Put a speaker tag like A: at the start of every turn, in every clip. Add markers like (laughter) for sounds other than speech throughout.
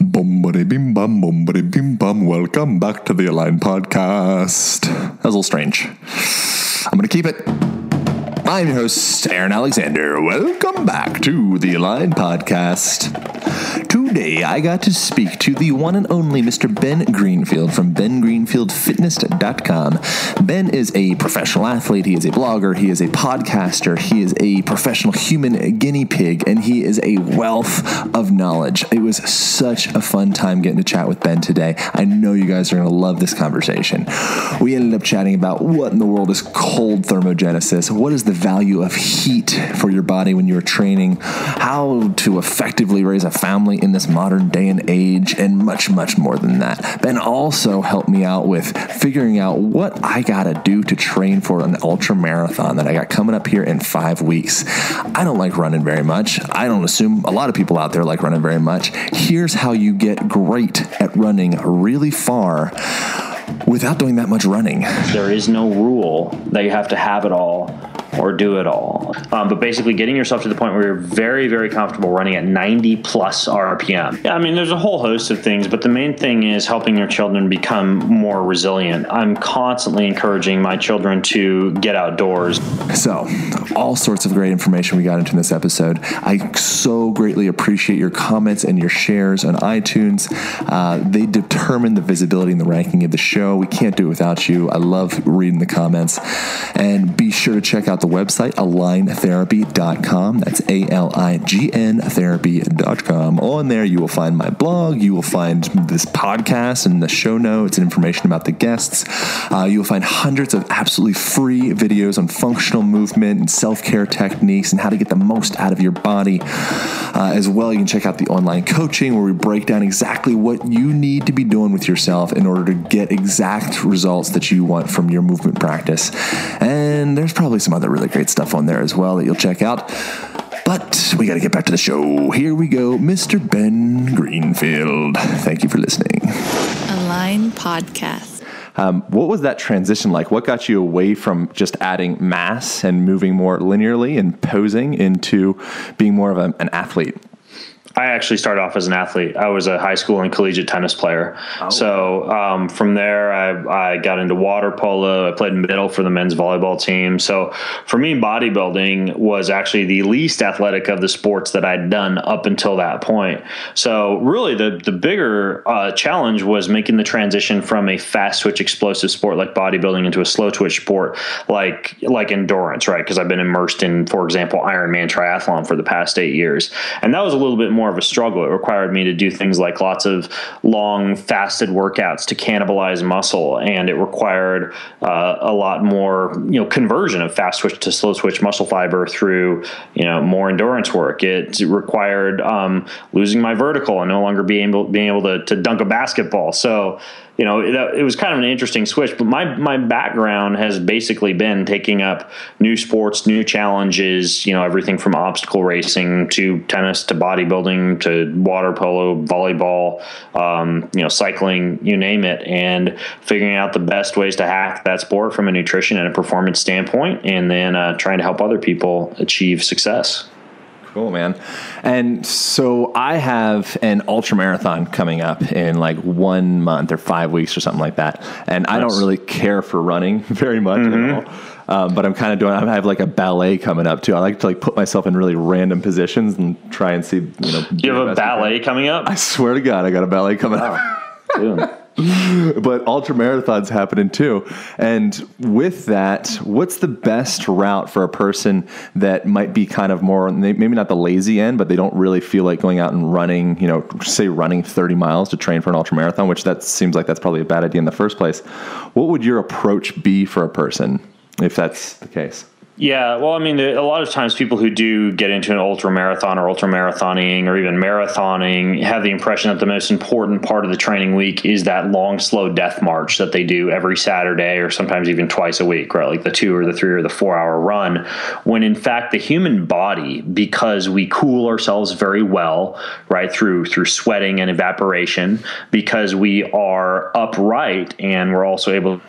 A: Bombity bim bum, bombity bim bum. Welcome back to the Align Podcast. That was a little strange. I'm going to keep it. I'm your host, Aaron Alexander. Welcome back to the Align Podcast. Today, I got to speak to the one and only Mr. Ben Greenfield from bengreenfieldfitness.com. Ben is a professional athlete, he is a blogger, he is a podcaster, he is a professional human guinea pig, and he is a wealth of knowledge. It was such a fun time getting to chat with Ben today. I know you guys are going to love this conversation. We ended up chatting about what in the world is cold thermogenesis, what is the value of heat for your body when you're training, how to effectively raise a family in this modern day and age, and much, much more than that. Ben also helped me out with figuring out what I got to do to train for an ultra marathon that I got coming up here in five weeks. I don't like running very much. I don't assume a lot of people out there like running very much. Here's how you get great at running really far without doing that much running.
B: There is no rule that you have to have it all or do it all. Um, but basically, getting yourself to the point where you're very, very comfortable running at 90 plus RPM. Yeah, I mean, there's a whole host of things, but the main thing is helping your children become more resilient. I'm constantly encouraging my children to get outdoors.
A: So, all sorts of great information we got into in this episode. I so greatly appreciate your comments and your shares on iTunes. Uh, they determine the visibility and the ranking of the show. We can't do it without you. I love reading the comments. And be sure to check out the website, aligntherapy.com. That's A L I G N therapy.com. On there, you will find my blog. You will find this podcast and the show notes and information about the guests. Uh, you will find hundreds of absolutely free videos on functional movement and self care techniques and how to get the most out of your body. Uh, as well, you can check out the online coaching where we break down exactly what you need to be doing with yourself in order to get exact results that you want from your movement practice. And there's probably some other really great stuff on there as well that you'll check out. But we got to get back to the show. Here we go, Mr. Ben Greenfield. Thank you for listening.
C: Align Podcast.
A: Um, what was that transition like? What got you away from just adding mass and moving more linearly and posing into being more of a, an athlete?
B: I actually started off as an athlete. I was a high school and collegiate tennis player. So um, from there, I, I, got into water polo. I played middle for the men's volleyball team. So for me, bodybuilding was actually the least athletic of the sports that I'd done up until that point. So really, the the bigger uh, challenge was making the transition from a fast twitch explosive sport like bodybuilding into a slow twitch sport like like endurance, right? Because I've been immersed in, for example, Ironman triathlon for the past eight years, and that was a little bit more of a struggle. It required me to do things like lots of long fasted workouts to cannibalize muscle, and it required uh, a lot more, you know, conversion of fast twitch to slow twitch muscle fiber through, you know, more endurance work. It required um, losing my vertical and no longer being able being able to, to dunk a basketball. So you know, it, it, was kind of an interesting switch. But my my background has basically been taking up new sports, new challenges. You know, everything from obstacle racing to tennis to bodybuilding to water polo, volleyball, um, you know, cycling, you name it, and figuring out the best ways to hack that sport from a nutrition and a performance standpoint, and then uh, trying to help other people achieve success.
A: Cool, man. And so I have an ultra marathon coming up in like one month or five weeks or something like that. And nice. I don't really care for running (laughs) very much mm-hmm. at all. Um, but I'm kind of doing. I have like a ballet coming up too. I like to like put myself in really random positions and try and see. You know,
B: you have a ballet coming up.
A: I swear to God, I got a ballet coming wow. up. (laughs) (laughs) but ultra marathons happening too. And with that, what's the best route for a person that might be kind of more, maybe not the lazy end, but they don't really feel like going out and running, you know, say running 30 miles to train for an ultra marathon, which that seems like that's probably a bad idea in the first place. What would your approach be for a person if that's the case?
B: Yeah, well, I mean, a lot of times people who do get into an ultra marathon or ultra marathoning or even marathoning have the impression that the most important part of the training week is that long, slow death march that they do every Saturday or sometimes even twice a week, right? Like the two or the three or the four hour run. When in fact, the human body, because we cool ourselves very well, right, through through sweating and evaporation, because we are upright and we're also able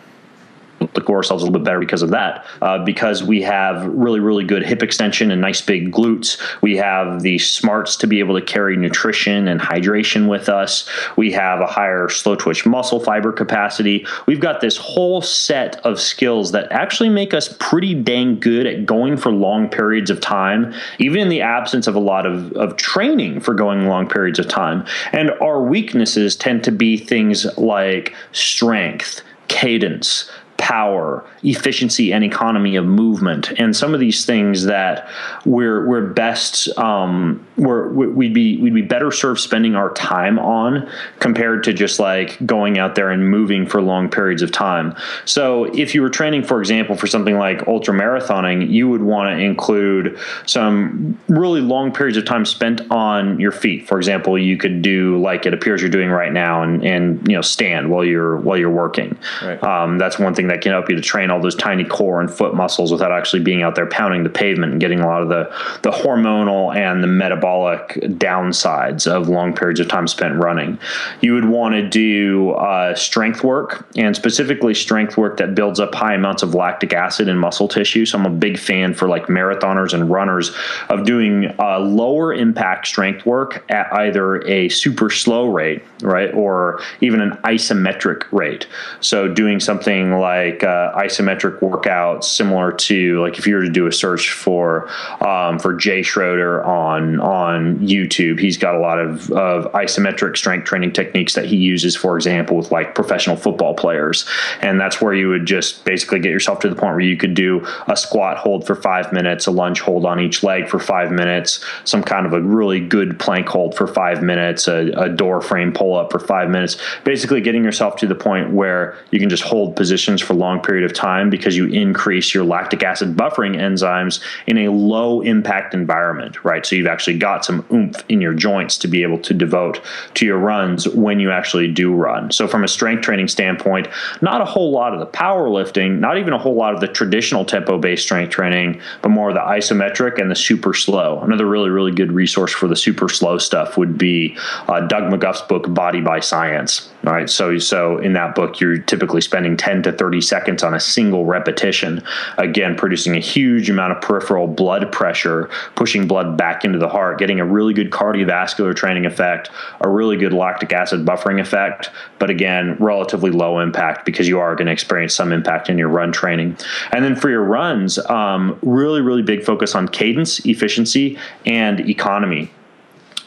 B: look ourselves a little bit better because of that. Uh, because we have really, really good hip extension and nice big glutes. We have the smarts to be able to carry nutrition and hydration with us. We have a higher slow twitch muscle fiber capacity. We've got this whole set of skills that actually make us pretty dang good at going for long periods of time, even in the absence of a lot of, of training for going long periods of time. And our weaknesses tend to be things like strength, cadence, power, efficiency, and economy of movement, and some of these things that we're we're best um, we're, we'd be we'd be better served spending our time on compared to just like going out there and moving for long periods of time. So if you were training, for example, for something like ultra marathoning, you would want to include some really long periods of time spent on your feet. For example, you could do like it appears you're doing right now, and and you know stand while you're while you're working. Right. Um, that's one thing that can help you to train all those tiny core and foot muscles without actually being out there pounding the pavement and getting a lot of the, the hormonal and the metabolic downsides of long periods of time spent running. You would want to do uh, strength work and specifically strength work that builds up high amounts of lactic acid in muscle tissue. So I'm a big fan for like marathoners and runners of doing uh, lower impact strength work at either a super slow rate, right, or even an isometric rate. So doing something like like uh, isometric workouts, similar to like if you were to do a search for um, for Jay Schroeder on on YouTube, he's got a lot of, of isometric strength training techniques that he uses, for example, with like professional football players, and that's where you would just basically get yourself to the point where you could do a squat hold for five minutes, a lunge hold on each leg for five minutes, some kind of a really good plank hold for five minutes, a, a door frame pull up for five minutes, basically getting yourself to the point where you can just hold positions for a long period of time because you increase your lactic acid buffering enzymes in a low impact environment, right? So you've actually got some oomph in your joints to be able to devote to your runs when you actually do run. So from a strength training standpoint, not a whole lot of the powerlifting, not even a whole lot of the traditional tempo based strength training, but more of the isometric and the super slow. Another really, really good resource for the super slow stuff would be uh, Doug McGuff's book, Body by Science. All right. So, so in that book, you're typically spending 10 to 30 seconds on a single repetition, again, producing a huge amount of peripheral blood pressure, pushing blood back into the heart, getting a really good cardiovascular training effect, a really good lactic acid buffering effect, but again, relatively low impact because you are going to experience some impact in your run training. And then for your runs, um, really, really big focus on cadence, efficiency, and economy.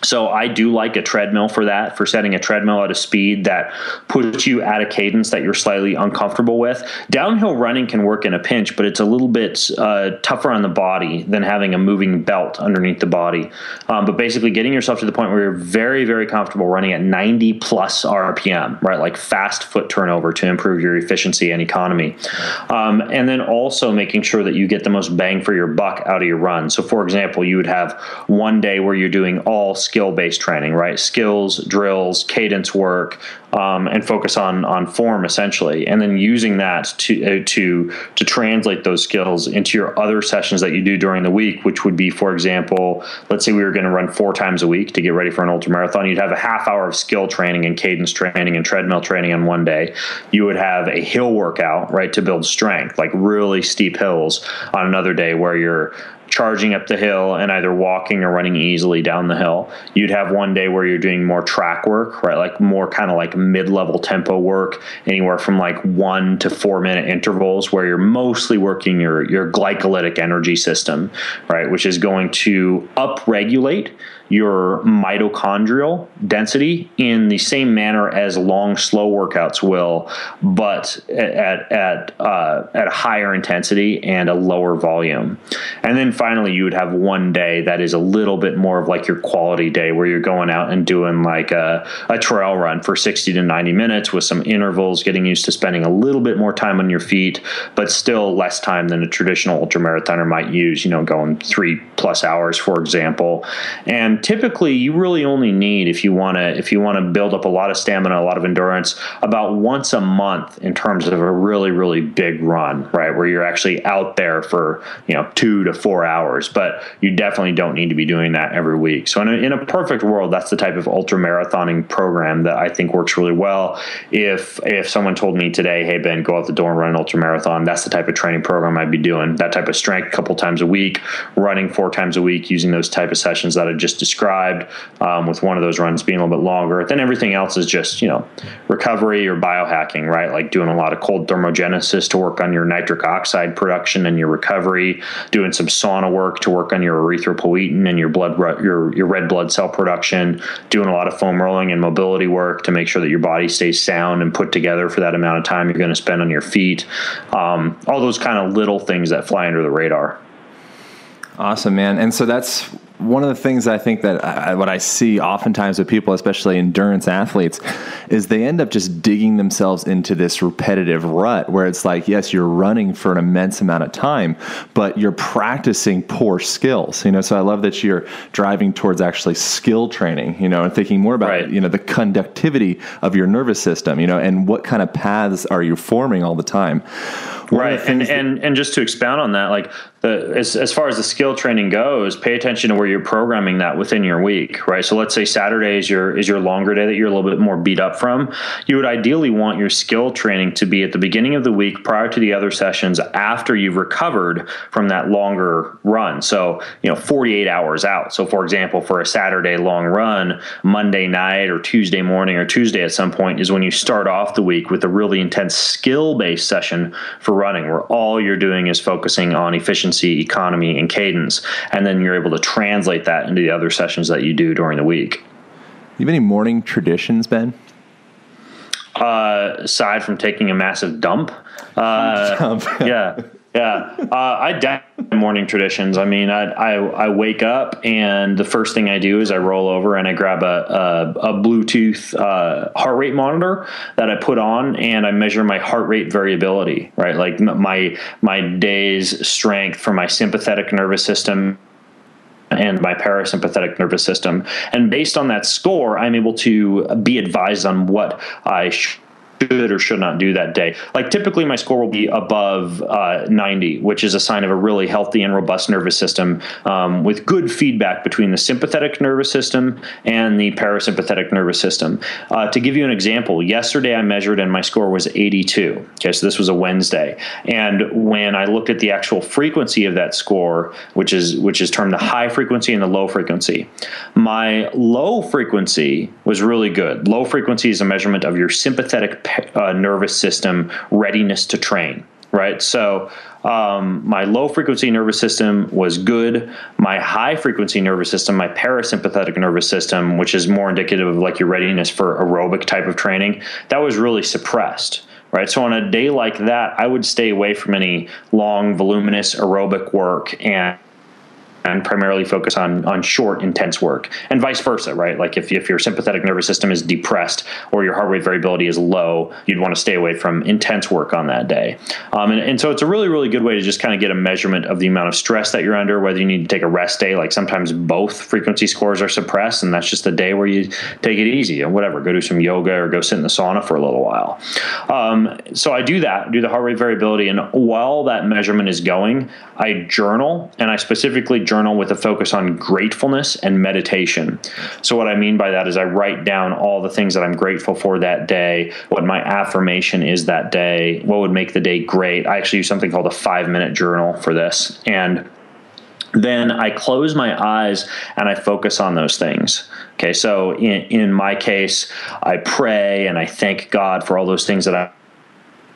B: So I do like a treadmill for that, for setting a treadmill at a speed that puts you at a cadence that you're slightly uncomfortable with. Downhill running can work in a pinch, but it's a little bit uh, tougher on the body than having a moving belt underneath the body. Um, but basically, getting yourself to the point where you're very, very comfortable running at 90 plus RPM, right? Like fast foot turnover to improve your efficiency and economy. Um, and then also making sure that you get the most bang for your buck out of your run. So, for example, you would have one day where you're doing all skill based training, right? Skills, drills, cadence work, um, and focus on on form essentially, and then using that to uh, to to translate those skills into your other sessions that you do during the week, which would be, for example, let's say we were going to run four times a week to get ready for an ultra marathon. You'd have a half hour of skill training and cadence training and treadmill training on one day. You would have a hill workout, right, to build strength, like really steep hills on another day where you're charging up the hill and either walking or running easily down the hill. You'd have one day where you're doing more track work, right? Like more kind of like mid level tempo work, anywhere from like one to four minute intervals where you're mostly working your, your glycolytic energy system, right? Which is going to upregulate your mitochondrial density in the same manner as long, slow workouts will, but at at uh, at a higher intensity and a lower volume. And then finally, you would have one day that is a little bit more of like your quality day, where you're going out and doing like a, a trail run for 60 to 90 minutes with some intervals, getting used to spending a little bit more time on your feet, but still less time than a traditional ultramarathoner might use. You know, going three plus hours, for example. And typically, you really only need if you want to if you want to build up a lot of stamina, a lot of endurance, about once a month in terms of a really really big run, right, where you're actually out there for you know two to four hours. But you definitely don't need to be doing that every week. So in a, in a perfect world, that's the type of ultra marathoning program that I think works really well. If if someone told me today, hey Ben, go out the door and run an ultra marathon, that's the type of training program I'd be doing. That type of strength a couple times a week, running four times a week, using those type of sessions that I just described, um, with one of those runs being a little bit longer. Then everything else is just you know recovery or biohacking, right? Like doing a lot of cold thermogenesis to work on your nitric oxide production and your recovery, doing some sauna work to work on your erythropoietin and your blood your your red blood cell production, doing a lot of foam rolling and mobility work to make sure that your body stays sound and put together for that amount of time you're going to spend on your feet. Um, all those kind of little things that fly under the radar.
A: Awesome, man. And so that's one of the things I think that I, what I see oftentimes with people, especially endurance athletes, is they end up just digging themselves into this repetitive rut where it's like, yes, you're running for an immense amount of time, but you're practicing poor skills. You know, so I love that you're driving towards actually skill training. You know, and thinking more about right. you know the conductivity of your nervous system. You know, and what kind of paths are you forming all the time.
B: Right, and, that- and and just to expound on that, like the as, as far as the skill training goes, pay attention to where you're programming that within your week, right? So let's say Saturday is your is your longer day that you're a little bit more beat up from. You would ideally want your skill training to be at the beginning of the week prior to the other sessions after you've recovered from that longer run. So, you know, 48 hours out. So for example, for a Saturday long run, Monday night or Tuesday morning or Tuesday at some point is when you start off the week with a really intense skill based session for running where all you're doing is focusing on efficiency economy, and cadence. And then you're able to translate that into the other sessions that you do during the week.
A: You have any morning traditions, Ben?
B: Uh, aside from taking a massive dump, uh, (laughs) dump. yeah, yeah, uh, I definitely morning traditions. I mean, I, I, I wake up and the first thing I do is I roll over and I grab a a, a Bluetooth uh, heart rate monitor that I put on and I measure my heart rate variability. Right, like my my day's strength for my sympathetic nervous system and my parasympathetic nervous system. And based on that score, I'm able to be advised on what I should should or should not do that day. Like typically, my score will be above uh, 90, which is a sign of a really healthy and robust nervous system um, with good feedback between the sympathetic nervous system and the parasympathetic nervous system. Uh, to give you an example, yesterday I measured and my score was 82. Okay, so this was a Wednesday, and when I looked at the actual frequency of that score, which is which is termed the high frequency and the low frequency, my low frequency was really good. Low frequency is a measurement of your sympathetic uh, nervous system readiness to train right? So um, my low frequency nervous system was good. My high frequency nervous system, my parasympathetic nervous system, which is more indicative of like your readiness for aerobic type of training, that was really suppressed. Right. So on a day like that, I would stay away from any long, voluminous aerobic work and and primarily focus on on short, intense work, and vice versa, right? Like if if your sympathetic nervous system is depressed or your heart rate variability is low, you'd want to stay away from intense work on that day. Um, and, and so it's a really really good way to just kind of get a measurement of the amount of stress that you're under, whether you need to take a rest day. Like sometimes both frequency scores are suppressed, and that's just a day where you take it easy and whatever, go do some yoga or go sit in the sauna for a little while. Um, so I do that, do the heart rate variability, and while that measurement is going, I journal, and I specifically journal journal with a focus on gratefulness and meditation. So, what I mean by that is I write down all the things that I'm grateful for that day, what my affirmation is that day, what would make the day great. I actually use something called a five minute journal for this. And then I close my eyes and I focus on those things. Okay, so in, in my case, I pray and I thank God for all those things that I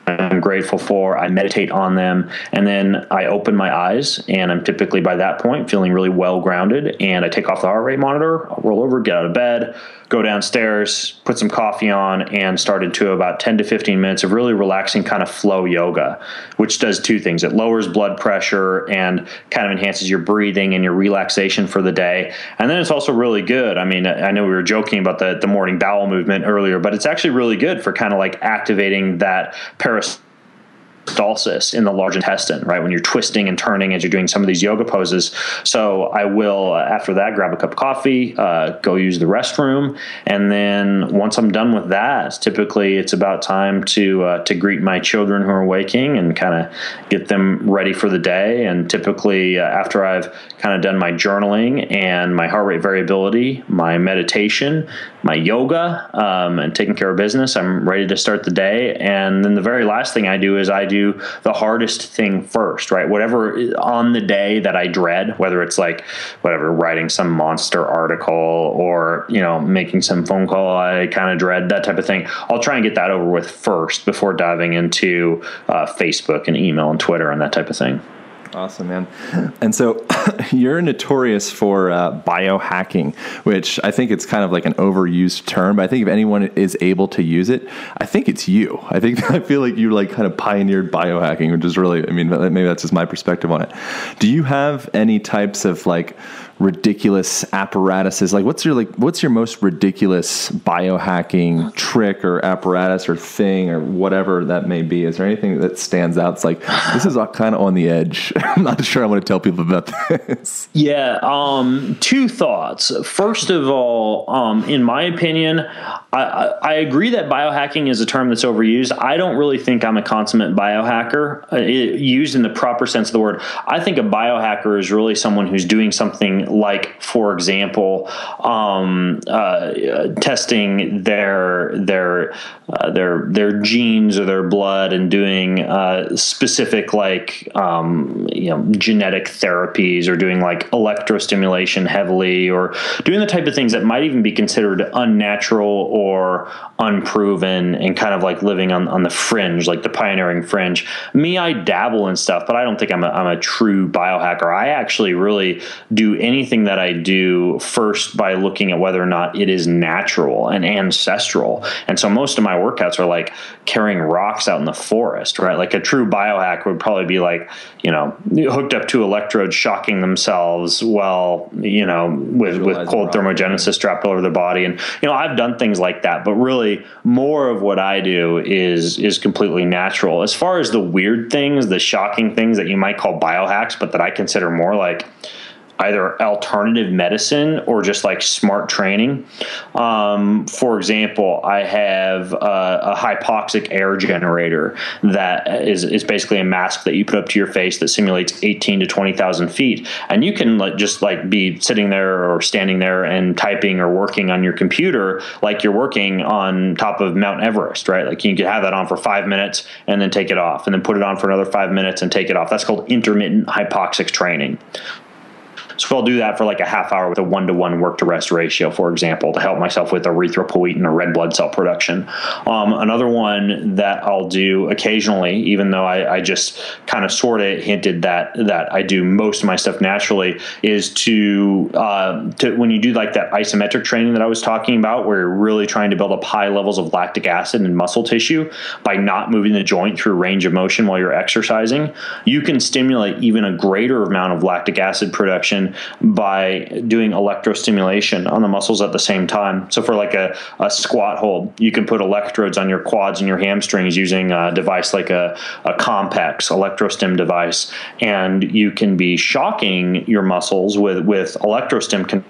B: I'm grateful for. I meditate on them, and then I open my eyes, and I'm typically by that point feeling really well grounded. And I take off the heart rate monitor, I'll roll over, get out of bed, go downstairs, put some coffee on, and start into about 10 to 15 minutes of really relaxing kind of flow yoga, which does two things. It lowers blood pressure and kind of enhances your breathing and your relaxation for the day. And then it's also really good. I mean, I know we were joking about the, the morning bowel movement earlier, but it's actually really good for kind of like activating that peristalsis peristalsis in the large intestine, right? When you're twisting and turning as you're doing some of these yoga poses. So I will, uh, after that, grab a cup of coffee, uh, go use the restroom, and then once I'm done with that, typically it's about time to uh, to greet my children who are waking and kind of get them ready for the day. And typically, uh, after I've kind of done my journaling and my heart rate variability, my meditation, my yoga, um, and taking care of business, I'm ready to start the day. And then the very last thing I do is I do the hardest thing first, right? Whatever on the day that I dread, whether it's like whatever writing some monster article or you know making some phone call I kind of dread that type of thing. I'll try and get that over with first before diving into uh, Facebook and email and Twitter and that type of thing.
A: Awesome, man. And so (laughs) you're notorious for uh, biohacking, which I think it's kind of like an overused term. But I think if anyone is able to use it, I think it's you. I think (laughs) I feel like you like kind of pioneered biohacking, which is really, I mean, maybe that's just my perspective on it. Do you have any types of like ridiculous apparatuses. Like what's your like what's your most ridiculous biohacking trick or apparatus or thing or whatever that may be? Is there anything that stands out? It's like this is kind of on the edge. (laughs) I'm not sure i want to tell people about this.
B: Yeah um, two thoughts. First of all um, in my opinion I, I, I, agree that biohacking is a term that's overused. I don't really think i'm a consummate biohacker uh, it, used in the proper sense of the word. I think a biohacker is really someone who's doing something like, for example, um, uh, testing their their uh, their their genes or their blood and doing uh, specific like um, you know genetic therapies or doing like electrostimulation heavily or doing the type of things that might even be considered unnatural or unproven and kind of like living on, on the fringe, like the pioneering fringe. Me, I dabble in stuff, but I don't think I'm a, I'm a true biohacker. I actually really do anything that I do first by looking at whether or not it is natural and ancestral. And so most of my workouts are like carrying rocks out in the forest, right? Like a true biohack would probably be like, you know, hooked up to electrodes, shocking themselves while, you know, with, with cold thermogenesis strapped all over their body. And, you know, I've done things like that, but really, more of what I do is is completely natural. As far as the weird things, the shocking things that you might call biohacks, but that I consider more like either alternative medicine or just like smart training. Um, for example, I have a, a, hypoxic air generator that is, is basically a mask that you put up to your face that simulates 18 to 20,000 feet. And you can just like be sitting there or standing there and typing or working on your computer like you're working on top of Mount Everest, right? Like you can have that on for five minutes and then take it off and then put it on for another five minutes and take it off. That's called intermittent hypoxic training. So I'll do that for like a half hour with a one to one work to rest ratio, for example, to help myself with erythropoietin or red blood cell production. Um, another one that I'll do occasionally, even though I, I just kind of sort of hinted that that I do most of my stuff naturally, is to uh, to when you do like that isometric training that I was talking about, where you're really trying to build up high levels of lactic acid in muscle tissue by not moving the joint through range of motion while you're exercising, you can stimulate even a greater amount of lactic acid production by doing electrostimulation on the muscles at the same time. So for like a, a squat hold, you can put electrodes on your quads and your hamstrings using a device like a, a Compex electrostim device, and you can be shocking your muscles with with electrostim. Con-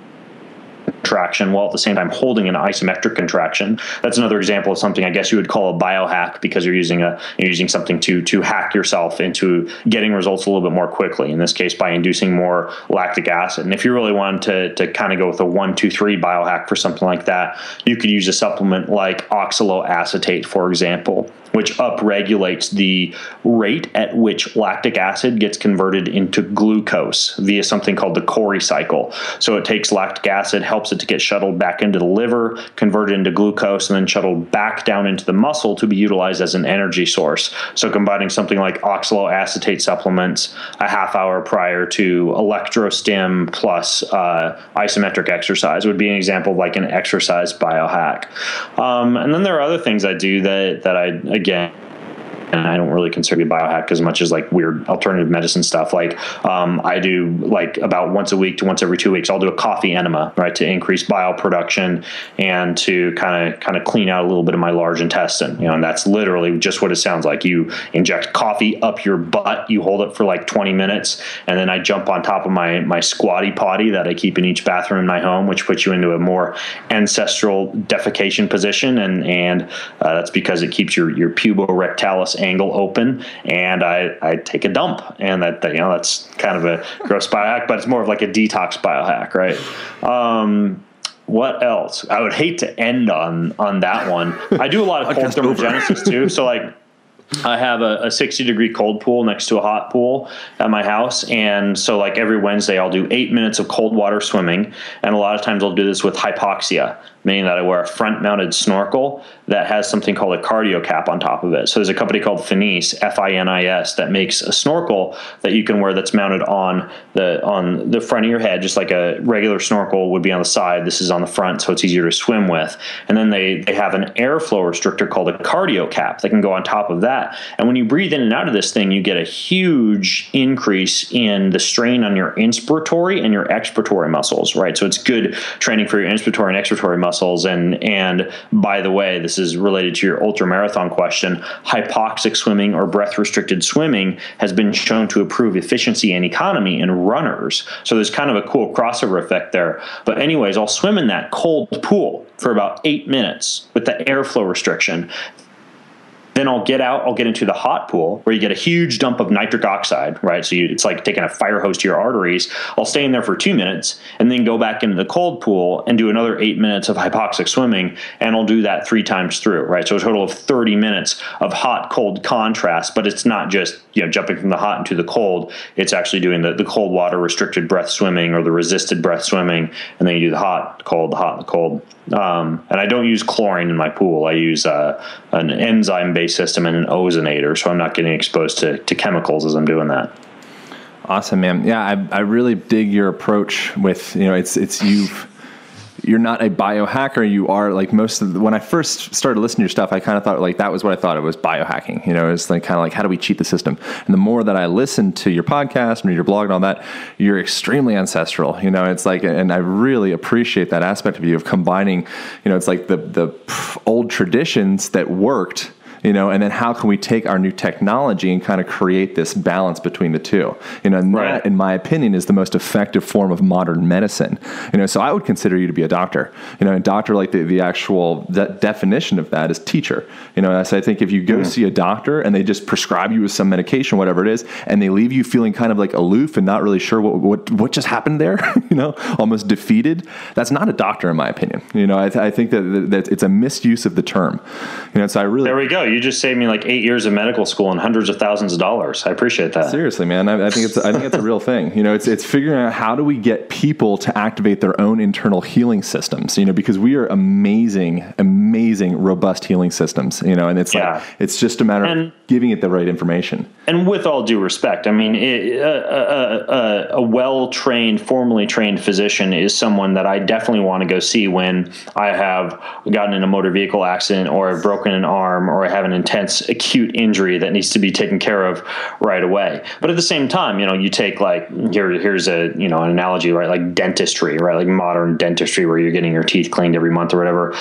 B: contraction while at the same time holding an isometric contraction. That's another example of something I guess you would call a biohack because you're using a you're using something to to hack yourself into getting results a little bit more quickly. In this case, by inducing more lactic acid. And if you really wanted to to kind of go with a one two three biohack for something like that, you could use a supplement like oxaloacetate, for example which upregulates the rate at which lactic acid gets converted into glucose via something called the Cori cycle. So it takes lactic acid, helps it to get shuttled back into the liver, converted into glucose, and then shuttled back down into the muscle to be utilized as an energy source. So combining something like oxaloacetate supplements a half hour prior to electrostim plus uh, isometric exercise would be an example of like an exercise biohack. Um, and then there are other things I do that that I again again and I don't really consider biohack as much as like weird alternative medicine stuff. Like um, I do like about once a week to once every two weeks, I'll do a coffee enema, right, to increase bile production and to kind of kind of clean out a little bit of my large intestine. You know, and that's literally just what it sounds like. You inject coffee up your butt, you hold it for like 20 minutes, and then I jump on top of my my squatty potty that I keep in each bathroom in my home, which puts you into a more ancestral defecation position, and and uh, that's because it keeps your your puborectalis angle open and I, I take a dump. And that, that you know that's kind of a gross biohack but it's more of like a detox biohack right? Um, what else? I would hate to end on on that one. I do a lot of (laughs) cold thermogenesis too. So like I have a, a, 60 degree cold pool next to a hot pool at my house. And so, like every Wednesday, I'll do eight minutes of cold water swimming. And a lot of times, I'll do this with hypoxia, meaning that I wear a front mounted snorkel that has something called a cardio cap on top of it. So, there's a company called Finis, F I N I S, that makes a snorkel that you can wear that's mounted on the, on the front of your head, just like a regular snorkel would be on the side. This is on the front, so it's easier to swim with. And then they, they have an airflow restrictor called a cardio cap that can go on top of that that. And when you breathe in and out of this thing, you get a huge increase in the strain on your inspiratory and your expiratory muscles, right? So it's good training for your inspiratory and expiratory muscles. And and by the way, this is related to your ultra marathon question. Hypoxic swimming or breath restricted swimming has been shown to improve efficiency and economy in runners. So there's kind of a cool crossover effect there. But anyways, I'll swim in that cold pool for about eight minutes with the airflow restriction. Then I'll get out, I'll get into the hot pool where you get a huge dump of nitric oxide, right? So you, it's like taking a fire hose to your arteries. I'll stay in there for two minutes and then go back into the cold pool and do another eight minutes of hypoxic swimming. And I'll do that three times through, right? So a total of 30 minutes of hot cold contrast, but it's not just, you know, jumping from the hot into the cold. It's actually doing the, the cold water restricted breath swimming or the resisted breath swimming. And then you do the hot, cold, the hot, and the cold. Um, and I don't use chlorine in my pool. I use uh, an enzyme based system and an ozonator, so I'm not getting exposed to, to chemicals as I'm doing that.
A: Awesome, man. Yeah, I, I really dig your approach with you know it's it's you've you're not a biohacker. You are like most of the, when I first started listening to your stuff, I kind of thought like that was what I thought it was biohacking. You know, it's like kind of like how do we cheat the system? And the more that I listen to your podcast and read your blog and all that, you're extremely ancestral. You know, it's like, and I really appreciate that aspect of you of combining. You know, it's like the the old traditions that worked you know and then how can we take our new technology and kind of create this balance between the two? You know and right. that in my opinion is the most effective form of modern medicine. You know so i would consider you to be a doctor. You know a doctor like the, the actual de- definition of that is teacher. You know so i think if you go mm. see a doctor and they just prescribe you with some medication whatever it is and they leave you feeling kind of like aloof and not really sure what what, what just happened there (laughs) you know almost defeated that's not a doctor in my opinion. You know i, th- I think that, that it's a misuse of the term. You know so i really
B: there we go you just saved me like eight years of medical school and hundreds of thousands of dollars. I appreciate that.
A: Seriously, man. I, I think it's I think it's a real thing. You know, it's it's figuring out how do we get people to activate their own internal healing systems. You know, because we are amazing, amazing, robust healing systems. You know, and it's yeah. like it's just a matter and, of giving it the right information.
B: And with all due respect, I mean, it, uh, uh, uh, a, a, a well trained, formally trained physician is someone that I definitely want to go see when I have gotten in a motor vehicle accident or I've broken an arm or I have an intense acute injury that needs to be taken care of right away. But at the same time, you know, you take like here here's a you know an analogy right like dentistry right like modern dentistry where you're getting your teeth cleaned every month or whatever.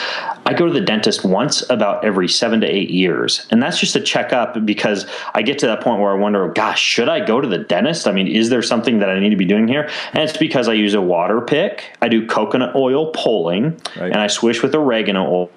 B: I go to the dentist once about every seven to eight years, and that's just a checkup because I get to that point where I wonder, gosh, should I go to the dentist? I mean, is there something that I need to be doing here? And it's because I use a water pick, I do coconut oil pulling, right. and I swish with oregano oil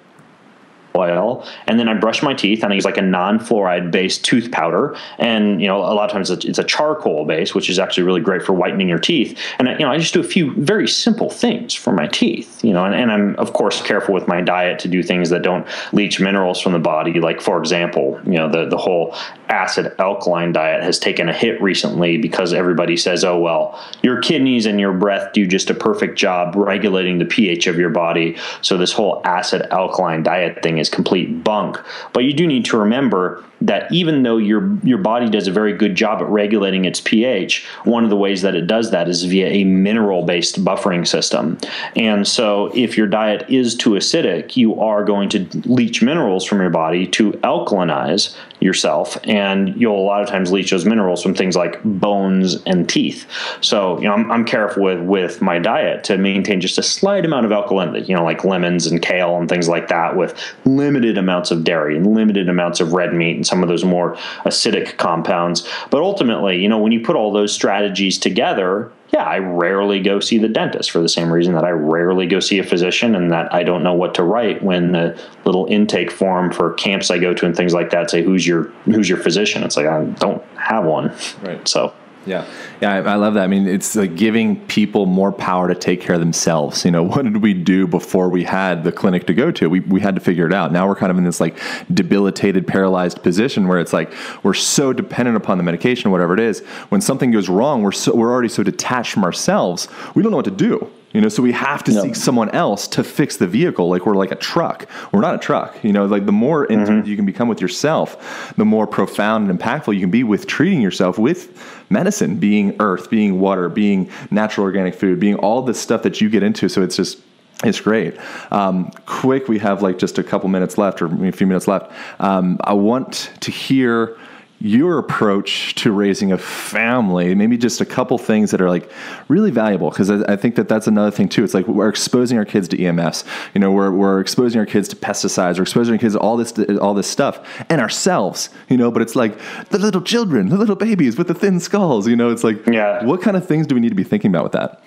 B: oil, and then I brush my teeth and I use like a non-fluoride based tooth powder. And you know, a lot of times it's a charcoal base, which is actually really great for whitening your teeth. And you know, I just do a few very simple things for my teeth. You know, and, and I'm of course careful with my diet to do things that don't leach minerals from the body. Like for example, you know, the the whole acid alkaline diet has taken a hit recently because everybody says, oh well, your kidneys and your breath do just a perfect job regulating the pH of your body. So this whole acid alkaline diet thing is complete bunk. But you do need to remember that even though your your body does a very good job at regulating its pH, one of the ways that it does that is via a mineral based buffering system. And so if your diet is too acidic, you are going to leach minerals from your body to alkalinize yourself and you'll a lot of times leach those minerals from things like bones and teeth so you know i'm, I'm careful with with my diet to maintain just a slight amount of alkalinity you know like lemons and kale and things like that with limited amounts of dairy and limited amounts of red meat and some of those more acidic compounds. But ultimately, you know, when you put all those strategies together, yeah, I rarely go see the dentist for the same reason that I rarely go see a physician and that I don't know what to write when the little intake form for camps I go to and things like that say who's your who's your physician. It's like I don't have one. Right. So
A: yeah, yeah, I, I, love that. I mean, it's like giving people more power to take care of themselves. You know, (laughs) what did we do before we had the clinic to go to? We we had to figure it out. Now we're kind of in this like debilitated, paralyzed position where it's like we're so dependent upon the medication, whatever it is. When something goes wrong, we're so we're already so detached from ourselves. We don't know what to do. You know, so we have to seek someone else to fix the vehicle. Like we're like a truck. We're not a truck. You know, like the more mm-hmm. you can become with yourself, the more profound and impactful you can be with treating yourself with medicine, being earth, being water, being natural organic food, being all this stuff that you get into. So it's just it's great. Um, quick, we have like just a couple minutes left, or a few minutes left. Um, I want to hear your approach to raising a family, maybe just a couple things that are like really valuable because I, I, think that that's another thing too. It's like we're exposing our kids to EMFs, you know, we're, we're exposing our kids to pesticides, we're exposing our kids to all this all this stuff, and ourselves, you know. But it's like the little children, the little babies with the thin skulls, you know. It's like, yeah, what kind of things do we need to be thinking about with that?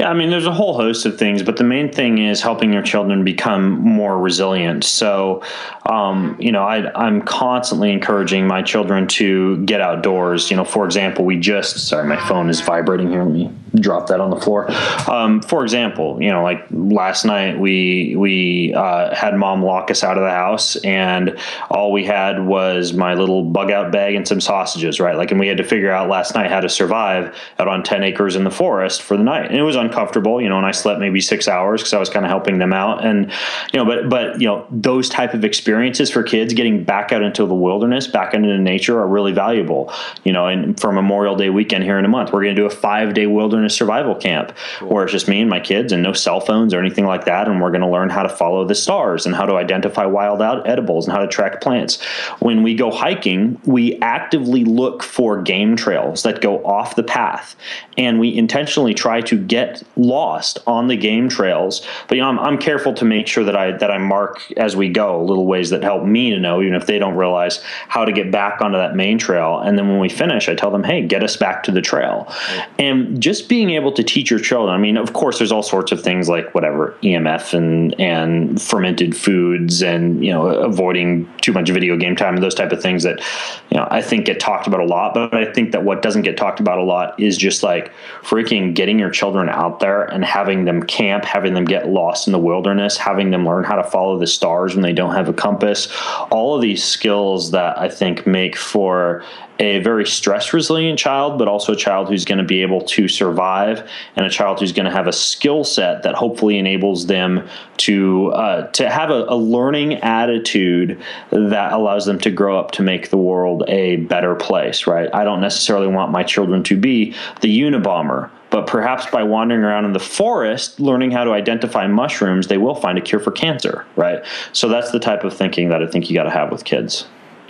B: Yeah, I mean, there's a whole host of things, but the main thing is helping your children become more resilient. So, um, you know, I, am constantly encouraging my children to get outdoors. You know, for example, we just, sorry, my phone is vibrating here. Let me drop that on the floor. Um, for example, you know, like last night we, we uh, had mom lock us out of the house and all we had was my little bug out bag and some sausages, right? Like, and we had to figure out last night how to survive out on 10 acres in the forest for the night. And it was uncomfortable, you know, and I slept maybe six hours because I was kind of helping them out. And, you know, but, but, you know, those type of experiences for kids getting back out into the wilderness, back into nature are really valuable, you know, and for Memorial Day weekend here in a month, we're going to do a five day wilderness survival camp cool. where it's just me and my kids and no cell phones or anything like that. And we're going to learn how to follow the stars and how to identify wild out edibles and how to track plants. When we go hiking, we actively look for game trails that go off the path and we intentionally try to get lost on the game trails. But you know, I'm, I'm careful to make sure that I that I mark as we go little ways that help me to know, even if they don't realize how to get back onto that main trail. And then when we finish, I tell them, "Hey, get us back to the trail." Right. And just being able to teach your children. I mean, of course, there's all sorts of things like whatever EMF and and fermented foods, and you know, avoiding too much video game time and those type of things that you know I think get talked about a lot. But I think that what doesn't get talked about a lot is just like freaking getting your children out out there and having them camp, having them get lost in the wilderness, having them learn how to follow the stars when they don't have a compass. All of these skills that I think make for a very stress resilient child, but also a child who's going to be able to survive and a child who's going to have a skill set that hopefully enables them to uh, to have a, a, learning attitude that allows them to grow up to make the world a better place. Right? I don't necessarily want my children to be the Unabomber but perhaps by wandering around in the forest, learning how to identify mushrooms, they will find a cure for cancer, right? So that's the type of thinking that I think you got to have with kids.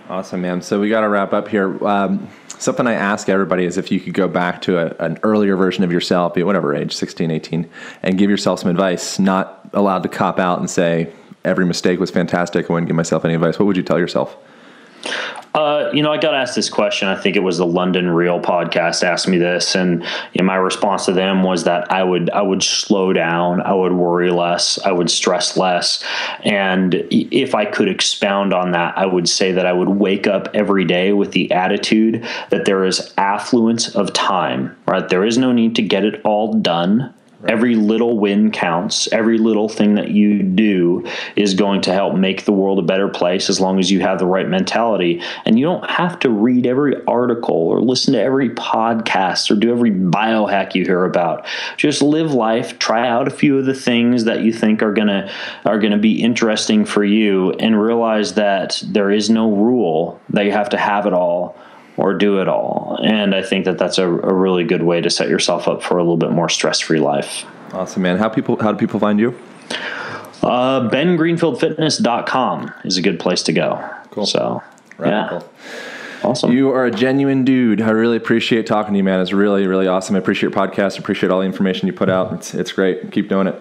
A: Awesome, man. So we got to wrap up here. Um, something I ask everybody is if you could go back to a, an earlier version of yourself, be whatever age, 16, 18, and give yourself some advice, not allowed to cop out and say, every mistake was fantastic. I wouldn't give myself any advice. What would you tell yourself?
B: Uh, you know, I got asked this question. I think it was the London Real podcast asked me this, and you know, my response to them was that I would I would slow down, I would worry less, I would stress less, and if I could expound on that, I would say that I would wake up every day with the attitude that there is affluence of time. Right, there is no need to get it all done Right. Every little win counts. Every little thing that you do is going to help make the world a better place as long as you have the right mentality. And you don't have to read every article or listen to every podcast or do every biohack you hear about. Just live life, try out a few of the things that you think are gonna are gonna be interesting for you, and realize that there is no rule that you have to have it all or do it all. And I think that that's a, a really good way to set yourself up for a little bit more stress free life.
A: Awesome, man. How people how do people find you?
B: Uh, BenGreenfieldFitness.com is a good place to go.
A: Cool.
B: So, Radical. yeah. Awesome.
A: You are a genuine dude. I really appreciate talking to you, man. It's really, really awesome. I appreciate your podcast. I appreciate all the information you put out. It's, it's great. Keep doing it.